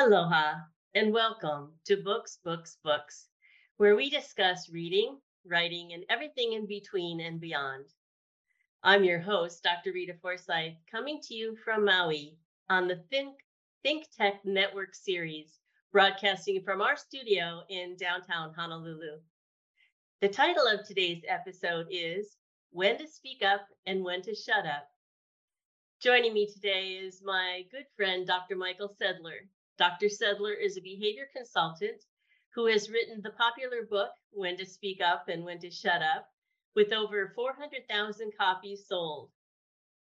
Aloha and welcome to Books, Books, Books, where we discuss reading, writing, and everything in between and beyond. I'm your host, Dr. Rita Forsyth, coming to you from Maui on the Think, Think Tech Network series, broadcasting from our studio in downtown Honolulu. The title of today's episode is When to Speak Up and When to Shut Up. Joining me today is my good friend, Dr. Michael Sedler. Dr. Sedler is a behavior consultant who has written the popular book, When to Speak Up and When to Shut Up, with over 400,000 copies sold.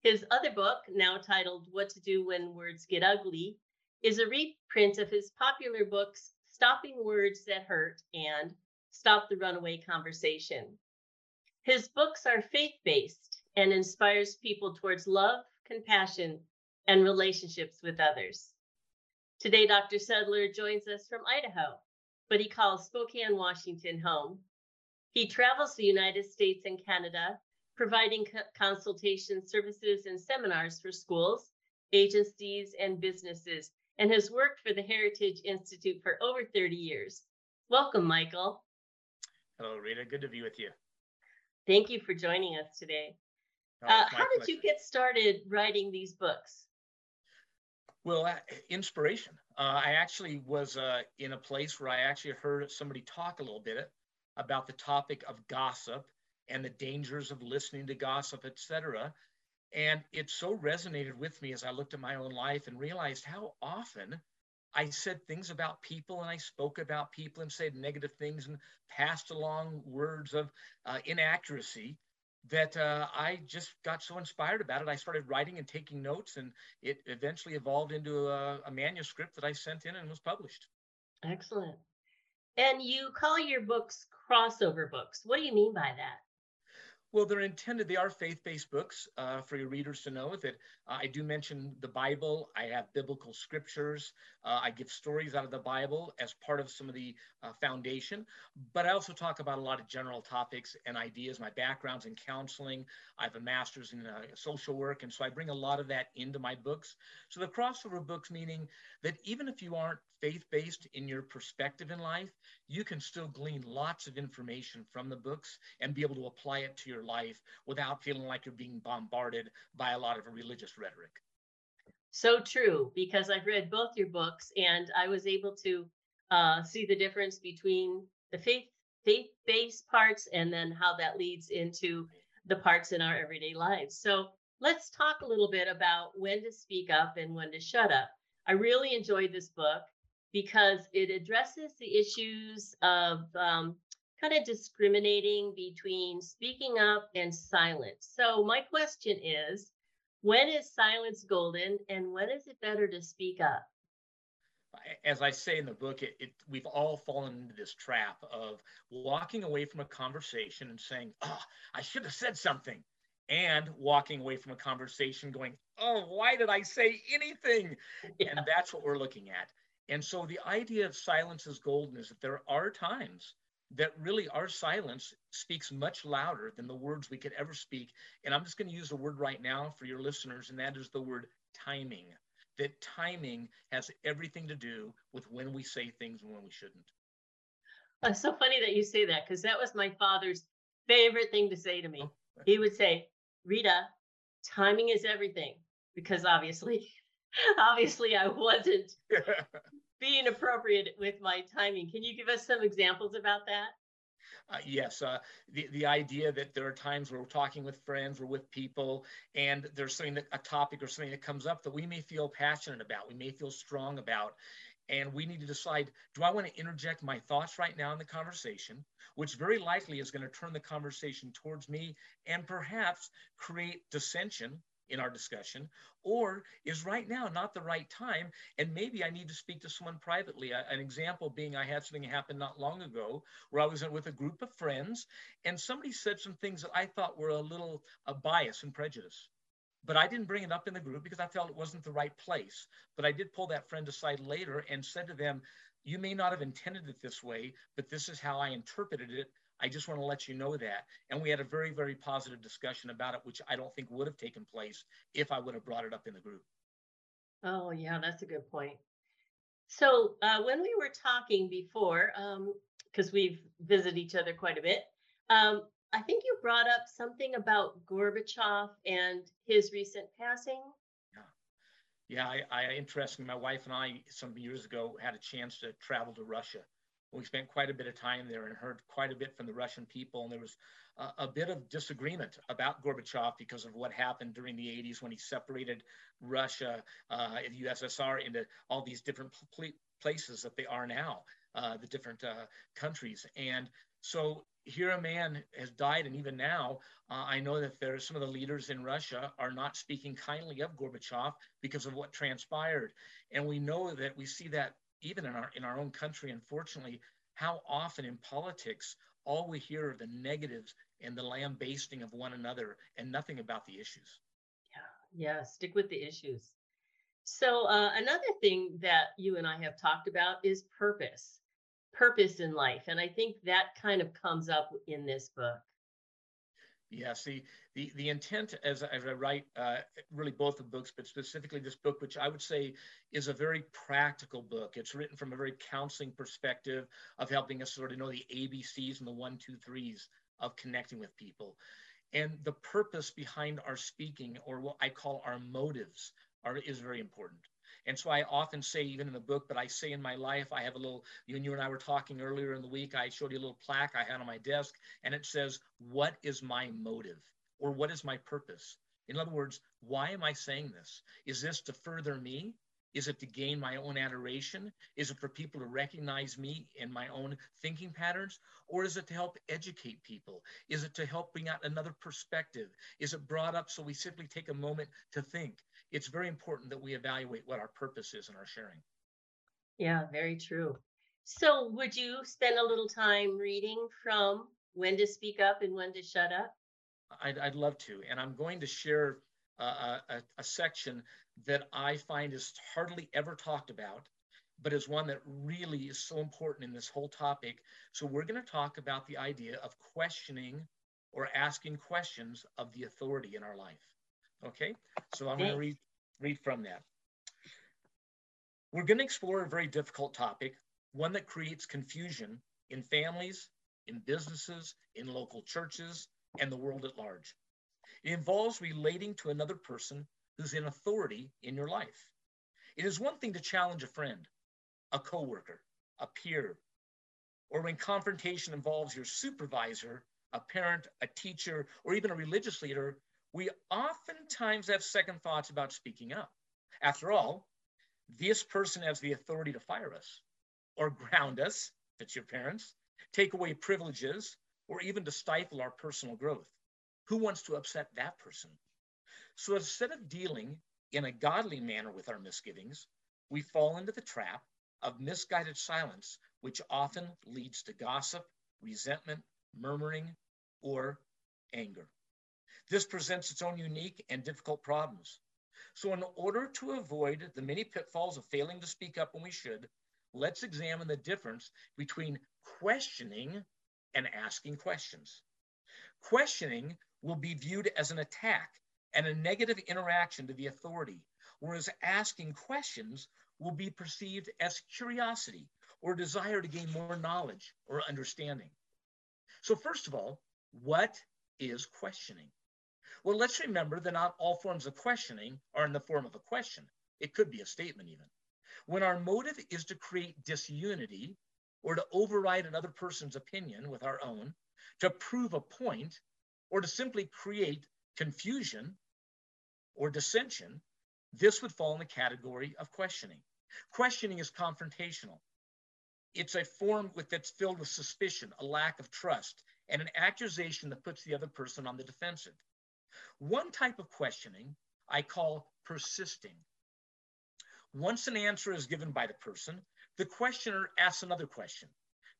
His other book, now titled What to Do When Words Get Ugly, is a reprint of his popular books, Stopping Words That Hurt and Stop the Runaway Conversation. His books are faith based and inspires people towards love, compassion, and relationships with others. Today, Dr. Sedler joins us from Idaho, but he calls Spokane, Washington home. He travels the United States and Canada, providing co- consultation services and seminars for schools, agencies, and businesses, and has worked for the Heritage Institute for over 30 years. Welcome, Michael. Hello, Rita. Good to be with you. Thank you for joining us today. Oh, Uh, how did you get started writing these books? Well, uh, inspiration. Uh, I actually was uh, in a place where I actually heard somebody talk a little bit about the topic of gossip and the dangers of listening to gossip, etc. And it so resonated with me as I looked at my own life and realized how often I said things about people and I spoke about people and said negative things and passed along words of uh, inaccuracy that uh, I just got so inspired about it. I started writing and taking notes, and it eventually evolved into a, a manuscript that I sent in and was published. Excellent. And you call your books crossover books. What do you mean by that? Well, they're intended, they are faith based books uh, for your readers to know that uh, I do mention the Bible. I have biblical scriptures. Uh, I give stories out of the Bible as part of some of the uh, foundation. But I also talk about a lot of general topics and ideas. My background's in counseling. I have a master's in uh, social work. And so I bring a lot of that into my books. So the crossover books, meaning that even if you aren't faith based in your perspective in life, you can still glean lots of information from the books and be able to apply it to your life without feeling like you're being bombarded by a lot of religious rhetoric. So true, because I've read both your books and I was able to uh, see the difference between the faith faith based parts and then how that leads into the parts in our everyday lives. So let's talk a little bit about when to speak up and when to shut up. I really enjoyed this book because it addresses the issues of um, kind of discriminating between speaking up and silence. So my question is, when is silence golden and when is it better to speak up? As I say in the book, it, it, we've all fallen into this trap of walking away from a conversation and saying, oh, I should have said something. And walking away from a conversation going, oh, why did I say anything? Yeah. And that's what we're looking at. And so the idea of silence is golden is that there are times that really our silence speaks much louder than the words we could ever speak. And I'm just going to use a word right now for your listeners, and that is the word timing. That timing has everything to do with when we say things and when we shouldn't. Oh, it's so funny that you say that because that was my father's favorite thing to say to me. Oh. He would say, Rita, timing is everything. Because obviously, obviously I wasn't being appropriate with my timing. Can you give us some examples about that? Uh, yes, uh, the the idea that there are times where we're talking with friends or with people, and there's something that a topic or something that comes up that we may feel passionate about, we may feel strong about, and we need to decide: Do I want to interject my thoughts right now in the conversation, which very likely is going to turn the conversation towards me and perhaps create dissension in our discussion, or is right now not the right time? And maybe I need to speak to someone privately. A- An example being I had something happen not long ago where I was in- with a group of friends and somebody said some things that I thought were a little uh, bias and prejudice. But I didn't bring it up in the group because I felt it wasn't the right place. But I did pull that friend aside later and said to them, You may not have intended it this way, but this is how I interpreted it. I just want to let you know that. And we had a very, very positive discussion about it, which I don't think would have taken place if I would have brought it up in the group. Oh, yeah, that's a good point. So uh, when we were talking before, because um, we've visited each other quite a bit, um, I think you brought up something about Gorbachev and his recent passing. Yeah, I, I interesting. My wife and I, some years ago, had a chance to travel to Russia. We spent quite a bit of time there and heard quite a bit from the Russian people. And there was a, a bit of disagreement about Gorbachev because of what happened during the 80s when he separated Russia, uh, the USSR, into all these different pl- places that they are now, uh, the different uh, countries. And so here a man has died, and even now, uh, I know that there are some of the leaders in Russia are not speaking kindly of Gorbachev because of what transpired, and we know that we see that even in our in our own country. Unfortunately, how often in politics all we hear are the negatives and the lambasting of one another, and nothing about the issues. Yeah, yeah. Stick with the issues. So uh, another thing that you and I have talked about is purpose purpose in life. And I think that kind of comes up in this book. Yes, the the, the intent as, as I write uh, really both the books, but specifically this book, which I would say is a very practical book. It's written from a very counseling perspective of helping us sort of know the ABCs and the one, two, threes of connecting with people. And the purpose behind our speaking, or what I call our motives, are, is very important. And so I often say, even in the book, but I say in my life, I have a little, you and you and I were talking earlier in the week, I showed you a little plaque I had on my desk, and it says, What is my motive? Or what is my purpose? In other words, why am I saying this? Is this to further me? Is it to gain my own adoration? Is it for people to recognize me and my own thinking patterns? Or is it to help educate people? Is it to help bring out another perspective? Is it brought up so we simply take a moment to think? It's very important that we evaluate what our purpose is in our sharing. Yeah, very true. So, would you spend a little time reading from when to speak up and when to shut up? I'd, I'd love to. And I'm going to share uh, uh, a, a, section that I find is hardly ever talked about, but is one that really is so important in this whole topic. So, we're going to talk about the idea of questioning or asking questions of the authority in our life. Okay, so I'm going to mm. read, read from that. We're going to explore a very difficult topic, one that creates confusion in families, in businesses, in local churches, and the world at large. It involves relating to another person who's in authority in your life. It is one thing to challenge a friend, a coworker, a peer, or when confrontation involves your supervisor, a parent, a teacher, or even a religious leader we oftentimes have second thoughts about speaking up. After all, this person has the authority to fire us or ground us, if it's your parents, take away privileges, or even to stifle our personal growth. Who wants to upset that person? So instead of dealing in a godly manner with our misgivings, we fall into the trap of misguided silence, which often leads to gossip, resentment, murmuring, or anger. This presents its own unique and difficult problems. So, in order to avoid the many pitfalls of failing to speak up when we should, let's examine the difference between questioning and asking questions. Questioning will be viewed as an attack and a negative interaction to the authority, whereas asking questions will be perceived as curiosity or desire to gain more knowledge or understanding. So, first of all, what is questioning? Well, let's remember that not all forms of questioning are in the form of a question. It could be a statement, even. When our motive is to create disunity or to override another person's opinion with our own, to prove a point, or to simply create confusion or dissension, this would fall in the category of questioning. Questioning is confrontational. It's a form with, that's filled with suspicion, a lack of trust, and an accusation that puts the other person on the defensive. One type of questioning I call persisting. Once an answer is given by the person, the questioner asks another question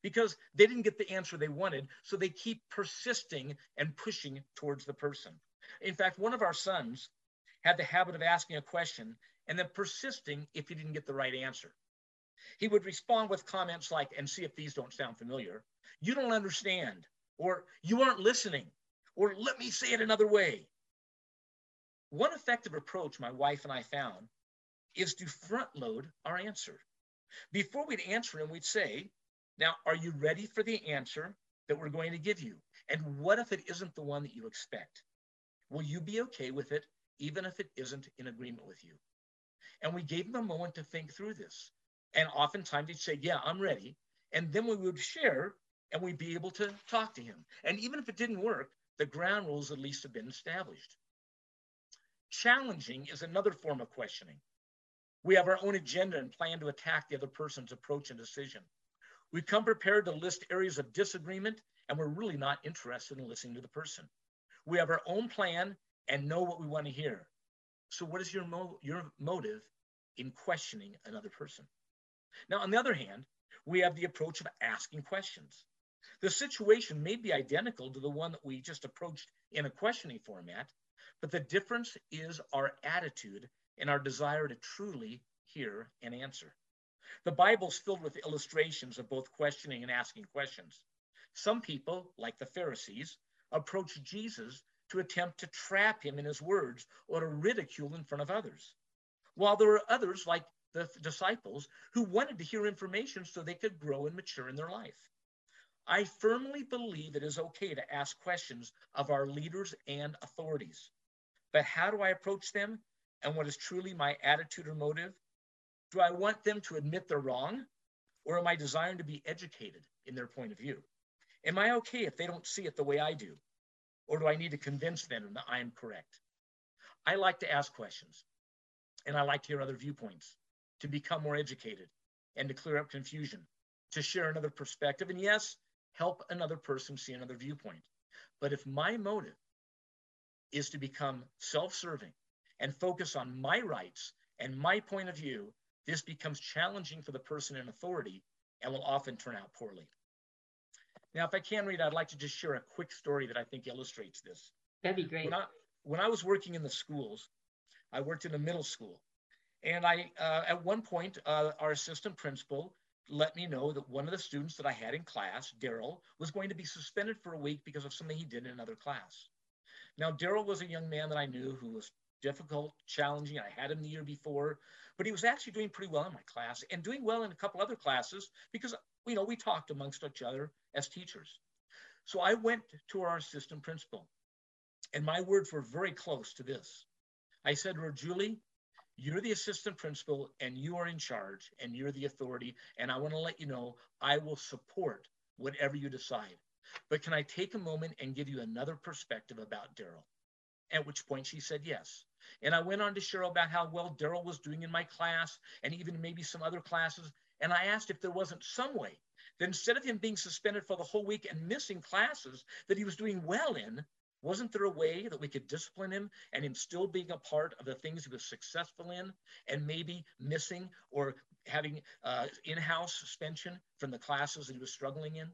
because they didn't get the answer they wanted, so they keep persisting and pushing towards the person. In fact, one of our sons had the habit of asking a question and then persisting if he didn't get the right answer. He would respond with comments like, and see if these don't sound familiar, you don't understand, or you aren't listening, or let me say it another way. One effective approach my wife and I found is to front load our answer. Before we'd answer him, we'd say, Now, are you ready for the answer that we're going to give you? And what if it isn't the one that you expect? Will you be okay with it, even if it isn't in agreement with you? And we gave him a moment to think through this. And oftentimes he'd say, Yeah, I'm ready. And then we would share and we'd be able to talk to him. And even if it didn't work, the ground rules at least have been established. Challenging is another form of questioning. We have our own agenda and plan to attack the other person's approach and decision. We come prepared to list areas of disagreement, and we're really not interested in listening to the person. We have our own plan and know what we want to hear. So, what is your, mo- your motive in questioning another person? Now, on the other hand, we have the approach of asking questions. The situation may be identical to the one that we just approached in a questioning format, but the difference is our attitude and our desire to truly hear and answer. The Bible's filled with illustrations of both questioning and asking questions. Some people, like the Pharisees, approach Jesus to attempt to trap him in his words or to ridicule in front of others. While there are others, like the disciples, who wanted to hear information so they could grow and mature in their life. I firmly believe it is okay to ask questions of our leaders and authorities. But how do I approach them? And what is truly my attitude or motive? Do I want them to admit they're wrong? Or am I desiring to be educated in their point of view? Am I okay if they don't see it the way I do? Or do I need to convince them that I am correct? I like to ask questions and I like to hear other viewpoints, to become more educated and to clear up confusion, to share another perspective, and yes, help another person see another viewpoint. But if my motive is to become self serving and focus on my rights and my point of view, this becomes challenging for the person in authority and will often turn out poorly. Now, if I can read, I'd like to just share a quick story that I think illustrates this. That'd be great. When I, when I was working in the schools, I worked in a middle school. And I, uh, at one point, uh, our assistant principal let me know that one of the students that I had in class, Daryl, was going to be suspended for a week because of something he did in another class. Now, Daryl was a young man that I knew who was difficult, challenging. I had him the year before, but he was actually doing pretty well in my class and doing well in a couple other classes because, you know, we talked amongst each other as teachers. So I went to our assistant principal, and my words were very close to this. I said to her, Julie, you're the assistant principal and you are in charge and you're the authority. And I want to let you know I will support whatever you decide. But can I take a moment and give you another perspective about Daryl? At which point she said yes. And I went on to share about how well Daryl was doing in my class and even maybe some other classes. And I asked if there wasn't some way that instead of him being suspended for the whole week and missing classes that he was doing well in, wasn't there a way that we could discipline him and him still being a part of the things he was successful in and maybe missing or having uh, in house suspension from the classes that he was struggling in?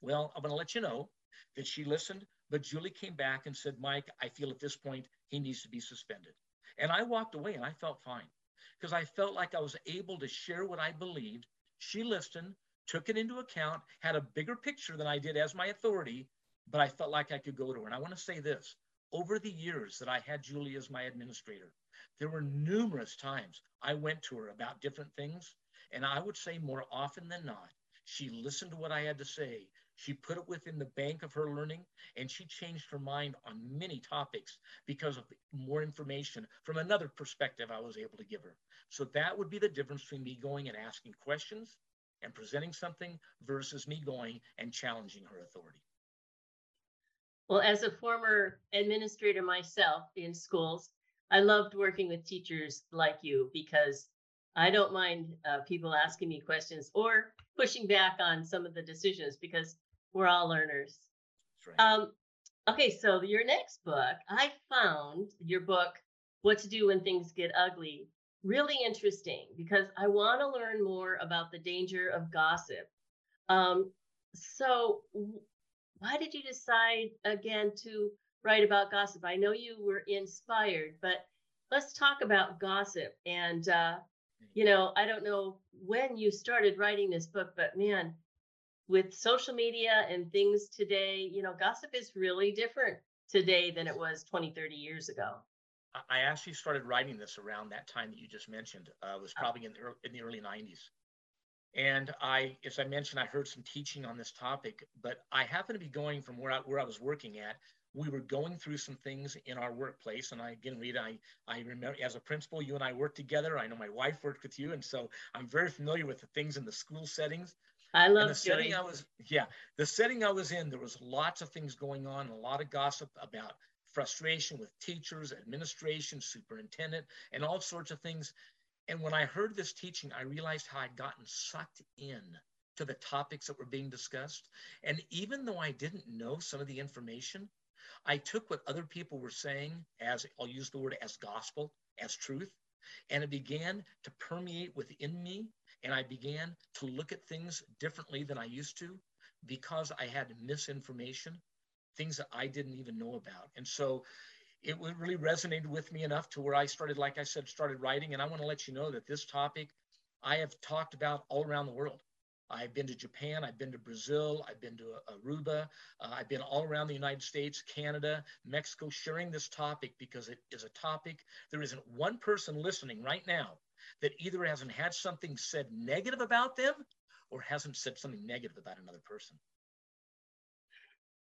Well, I'm going to let you know that she listened, but Julie came back and said, Mike, I feel at this point he needs to be suspended. And I walked away and I felt fine because I felt like I was able to share what I believed. She listened, took it into account, had a bigger picture than I did as my authority, but I felt like I could go to her. And I want to say this over the years that I had Julie as my administrator, there were numerous times I went to her about different things. And I would say more often than not, she listened to what I had to say. She put it within the bank of her learning and she changed her mind on many topics because of more information from another perspective I was able to give her. So that would be the difference between me going and asking questions and presenting something versus me going and challenging her authority. Well, as a former administrator myself in schools, I loved working with teachers like you because I don't mind uh, people asking me questions or pushing back on some of the decisions because we're all learners. Right. Um, okay, so your next book, I found your book, What to Do When Things Get Ugly, really interesting because I want to learn more about the danger of gossip. Um, so, why did you decide again to write about gossip? I know you were inspired, but let's talk about gossip. And, uh, you know, I don't know when you started writing this book, but man, with social media and things today, you know, gossip is really different today than it was 20, 30 years ago. I actually started writing this around that time that you just mentioned. Uh, it was oh. probably in the, early, in the early 90s. And I, as I mentioned, I heard some teaching on this topic, but I happened to be going from where I, where I was working at. We were going through some things in our workplace. And I, again, Rita, I, I remember as a principal, you and I worked together. I know my wife worked with you. And so I'm very familiar with the things in the school settings. I love the setting I was, yeah, the setting I was in, there was lots of things going on, a lot of gossip about frustration with teachers, administration, superintendent, and all sorts of things. And when I heard this teaching, I realized how I'd gotten sucked in to the topics that were being discussed. And even though I didn't know some of the information, I took what other people were saying as, I'll use the word as gospel, as truth, and it began to permeate within me. And I began to look at things differently than I used to because I had misinformation things that I didn't even know about. And so it really resonated with me enough to where I started, like I said, started writing. And I want to let you know that this topic I have talked about all around the world. I've been to Japan, I've been to Brazil, I've been to Aruba, uh, I've been all around the United States, Canada, Mexico, sharing this topic because it is a topic. There isn't one person listening right now that either hasn't had something said negative about them or hasn't said something negative about another person.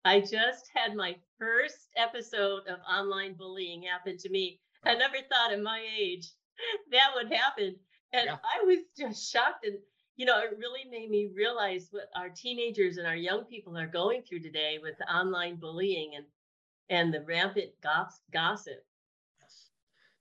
I just had my first episode of online bullying happen to me. I never thought at my age that would happen. And yeah. I was just shocked. And, you know, it really made me realize what our teenagers and our young people are going through today with online bullying and and the rampant gossip. Yes,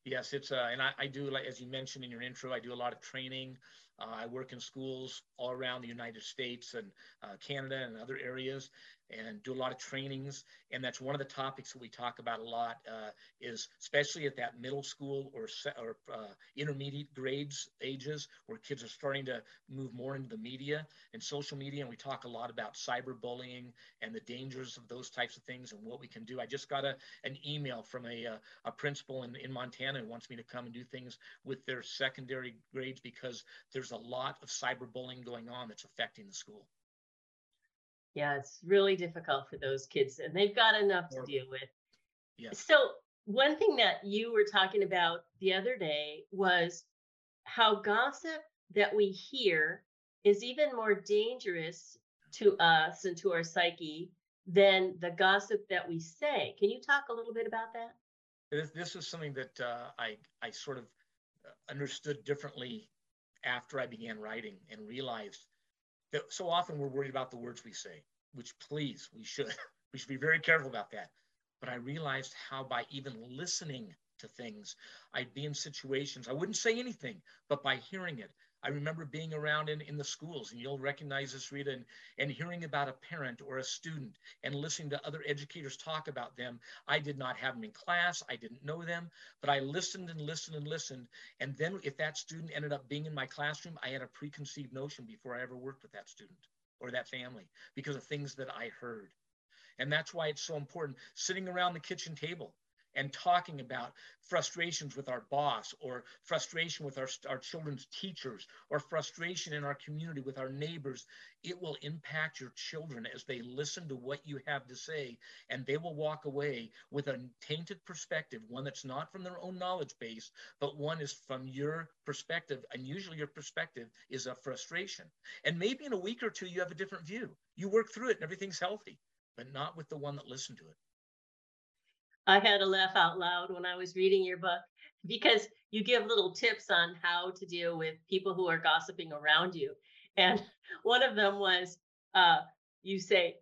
yes, it's uh, and I, I do like as you mentioned in your intro, I do a lot of training. Uh, I work in schools all around the United States and uh, Canada and other areas, and do a lot of trainings. And that's one of the topics that we talk about a lot uh, is especially at that middle school or, or uh, intermediate grades ages where kids are starting to move more into the media and social media. And we talk a lot about cyberbullying and the dangers of those types of things and what we can do. I just got a, an email from a, uh, a principal in, in Montana who wants me to come and do things with their secondary grades because there's a lot of cyberbullying going on that's affecting the school. Yeah, it's really difficult for those kids, and they've got enough to deal with. Yes. So, one thing that you were talking about the other day was how gossip that we hear is even more dangerous to us and to our psyche than the gossip that we say. Can you talk a little bit about that? This, this is something that uh, I, I sort of uh, understood differently after I began writing and realized that so often we're worried about the words we say, which please, we should. we should be very careful about that. But I realized how by even listening to things, I'd be in situations, I wouldn't say anything, but by hearing it, I remember being around in, in the schools, and you'll recognize this, Rita, and, and hearing about a parent or a student and listening to other educators talk about them. I did not have them in class, I didn't know them, but I listened and listened and listened. And then if that student ended up being in my classroom, I had a preconceived notion before I ever worked with that student or that family because of things that I heard. And that's why it's so important sitting around the kitchen table and talking about frustrations with our boss or frustration with our, our children's teachers or frustration in our community with our neighbors, it will impact your children as they listen to what you have to say. And they will walk away with a tainted perspective, one that's not from their own knowledge base, but one is from your perspective. And usually your perspective is a frustration. And maybe in a week or two, you have a different view. You work through it and everything's healthy, but not with the one that listened to it. I had to laugh out loud when I was reading your book because you give little tips on how to deal with people who are gossiping around you. And one of them was uh, you say,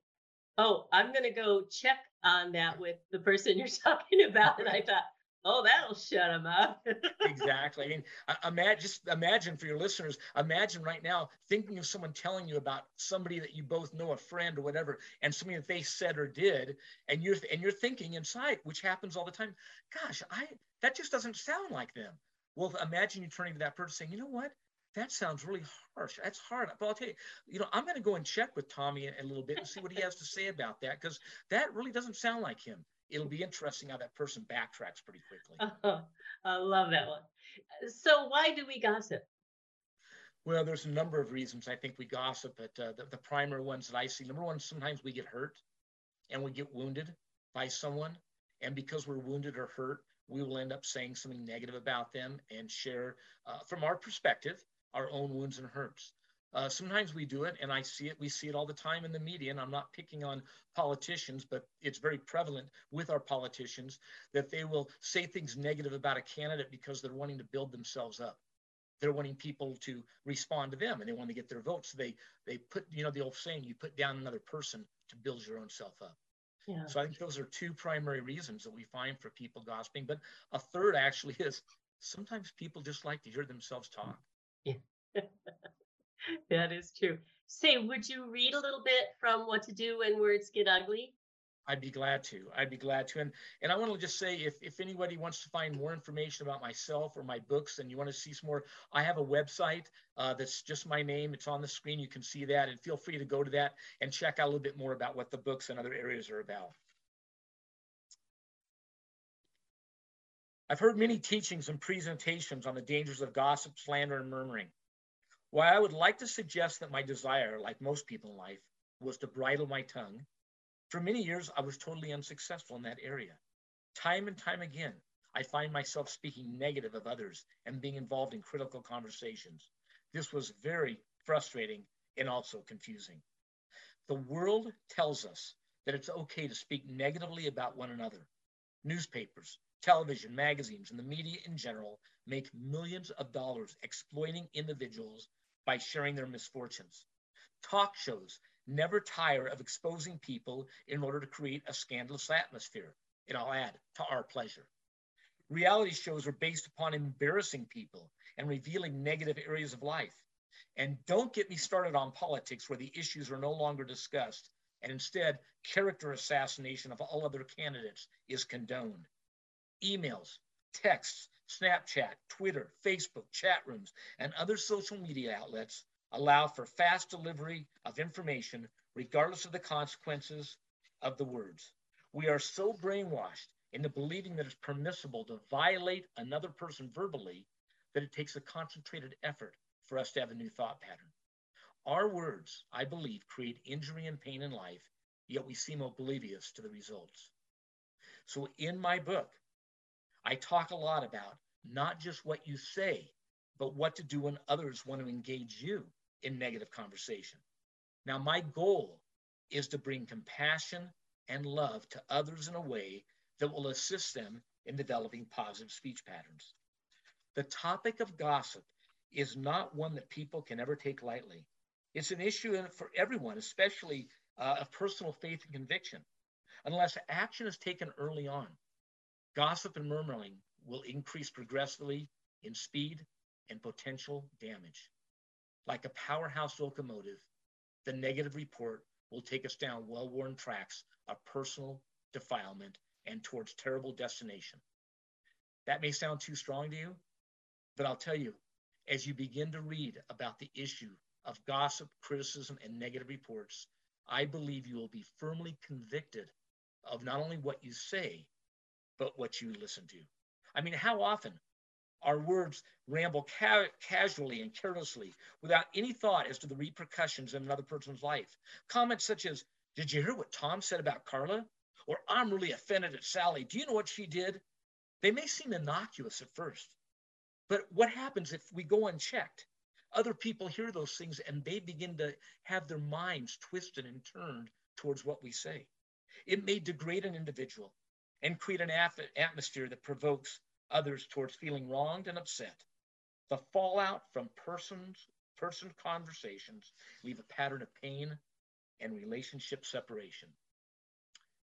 Oh, I'm going to go check on that with the person you're talking about. And I thought, Oh, that'll shut them up. exactly. I mean, imagine just imagine for your listeners. Imagine right now thinking of someone telling you about somebody that you both know, a friend or whatever, and something that they said or did, and you're and you're thinking inside, which happens all the time. Gosh, I that just doesn't sound like them. Well, imagine you turning to that person saying, you know what? That sounds really harsh. That's hard. But I'll tell you, you know, I'm going to go and check with Tommy a, a little bit and see what he has to say about that because that really doesn't sound like him it'll be interesting how that person backtracks pretty quickly. Oh, I love that one. So, why do we gossip? Well, there's a number of reasons I think we gossip, but uh, the, the primary ones that I see number one, sometimes we get hurt and we get wounded by someone. And because we're wounded or hurt, we will end up saying something negative about them and share, uh, from our perspective, our own wounds and hurts. Uh, sometimes we do it, and I see it. We see it all the time in the media, and I'm not picking on politicians, but it's very prevalent with our politicians that they will say things negative about a candidate because they're wanting to build themselves up. They're wanting people to respond to them, and they want to get their votes. So they they put, you know, the old saying, you put down another person to build your own self up. Yeah. So I think those are two primary reasons that we find for people gossiping. But a third actually is sometimes people just like to hear themselves talk. Yeah. that is true. Say, would you read a little bit from What to Do When Words Get Ugly? I'd be glad to. I'd be glad to. And and I want to just say if, if anybody wants to find more information about myself or my books and you want to see some more, I have a website uh, that's just my name. It's on the screen. You can see that and feel free to go to that and check out a little bit more about what the books and other areas are about. I've heard many teachings and presentations on the dangers of gossip, slander, and murmuring. While I would like to suggest that my desire, like most people in life, was to bridle my tongue, for many years I was totally unsuccessful in that area. Time and time again, I find myself speaking negative of others and being involved in critical conversations. This was very frustrating and also confusing. The world tells us that it's okay to speak negatively about one another. Newspapers, television, magazines, and the media in general make millions of dollars exploiting individuals by sharing their misfortunes. Talk shows never tire of exposing people in order to create a scandalous atmosphere, and I'll add, to our pleasure. Reality shows are based upon embarrassing people and revealing negative areas of life. And don't get me started on politics where the issues are no longer discussed and instead character assassination of all other candidates is condoned. Emails, texts, Snapchat, Twitter, Facebook, chat rooms, and other social media outlets allow for fast delivery of information regardless of the consequences of the words. We are so brainwashed into believing that it's permissible to violate another person verbally that it takes a concentrated effort for us to have a new thought pattern. Our words, I believe, create injury and pain in life, yet we seem oblivious to the results. So in my book, I talk a lot about not just what you say, but what to do when others want to engage you in negative conversation. Now, my goal is to bring compassion and love to others in a way that will assist them in developing positive speech patterns. The topic of gossip is not one that people can ever take lightly. It's an issue for everyone, especially uh, of personal faith and conviction. Unless action is taken early on, Gossip and murmuring will increase progressively in speed and potential damage. Like a powerhouse locomotive, the negative report will take us down well worn tracks of personal defilement and towards terrible destination. That may sound too strong to you, but I'll tell you, as you begin to read about the issue of gossip, criticism, and negative reports, I believe you will be firmly convicted of not only what you say, but what you listen to. I mean, how often our words ramble ca- casually and carelessly without any thought as to the repercussions in another person's life? Comments such as, Did you hear what Tom said about Carla? Or I'm really offended at Sally. Do you know what she did? They may seem innocuous at first, but what happens if we go unchecked? Other people hear those things and they begin to have their minds twisted and turned towards what we say. It may degrade an individual and create an atmosphere that provokes others towards feeling wronged and upset. The fallout from persons, person conversations leave a pattern of pain and relationship separation.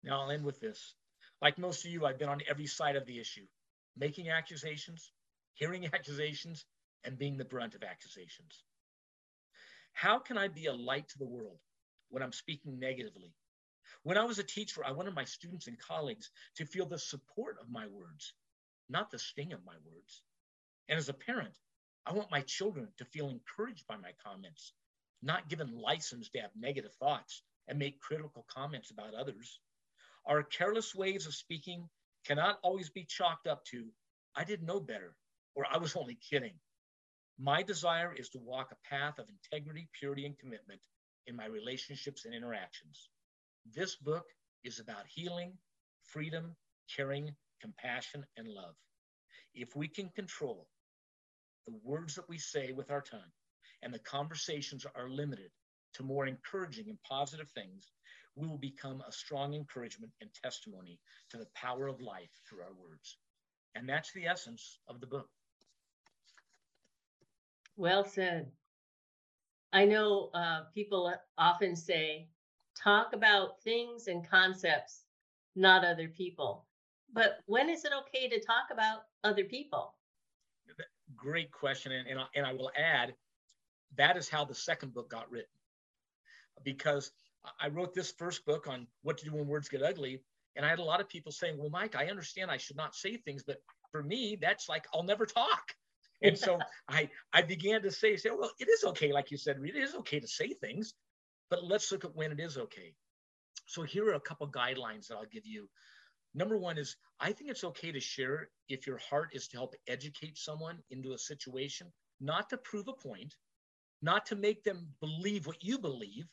Now I'll end with this. Like most of you, I've been on every side of the issue, making accusations, hearing accusations, and being the brunt of accusations. How can I be a light to the world when I'm speaking negatively when I was a teacher, I wanted my students and colleagues to feel the support of my words, not the sting of my words. And as a parent, I want my children to feel encouraged by my comments, not given license to have negative thoughts and make critical comments about others. Our careless ways of speaking cannot always be chalked up to, I didn't know better, or I was only kidding. My desire is to walk a path of integrity, purity, and commitment in my relationships and interactions. This book is about healing, freedom, caring, compassion, and love. If we can control the words that we say with our tongue and the conversations are limited to more encouraging and positive things, we will become a strong encouragement and testimony to the power of life through our words. And that's the essence of the book. Well said. I know uh, people often say, talk about things and concepts, not other people. But when is it okay to talk about other people? Great question. And, and, I, and I will add, that is how the second book got written. Because I wrote this first book on what to do when words get ugly. And I had a lot of people saying, well, Mike, I understand I should not say things, but for me, that's like, I'll never talk. And so I, I began to say, say, well, it is okay. Like you said, it is okay to say things, but let's look at when it is okay. So here are a couple guidelines that I'll give you. Number one is I think it's okay to share if your heart is to help educate someone into a situation, not to prove a point, not to make them believe what you believe,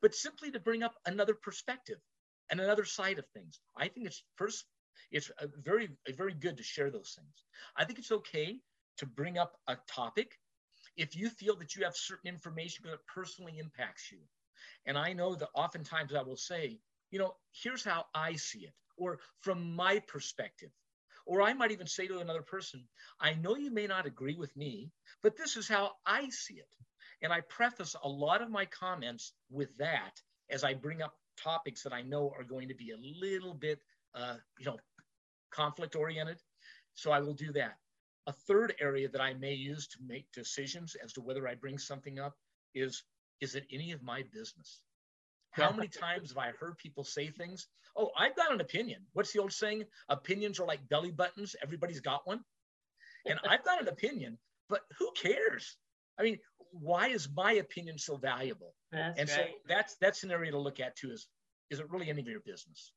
but simply to bring up another perspective and another side of things. I think it's first, it's very, very good to share those things. I think it's okay to bring up a topic if you feel that you have certain information that personally impacts you. And I know that oftentimes I will say, you know, here's how I see it, or from my perspective. Or I might even say to another person, I know you may not agree with me, but this is how I see it. And I preface a lot of my comments with that as I bring up topics that I know are going to be a little bit, uh, you know, conflict oriented. So I will do that. A third area that I may use to make decisions as to whether I bring something up is is it any of my business? How many times have I heard people say things? Oh, I've got an opinion. What's the old saying? Opinions are like belly buttons. Everybody's got one. And I've got an opinion, but who cares? I mean, why is my opinion so valuable? That's and right. so that's that's an area to look at too. Is is it really any of your business?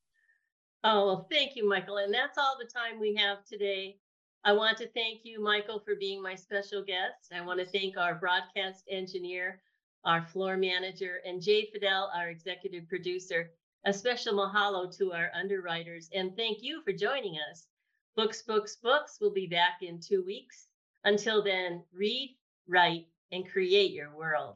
Oh, well, thank you, Michael. And that's all the time we have today. I want to thank you, Michael, for being my special guest. I want to thank our broadcast engineer, our floor manager, and Jay Fidel, our executive producer. A special mahalo to our underwriters. And thank you for joining us. Books, Books, Books will be back in two weeks. Until then, read, write, and create your world.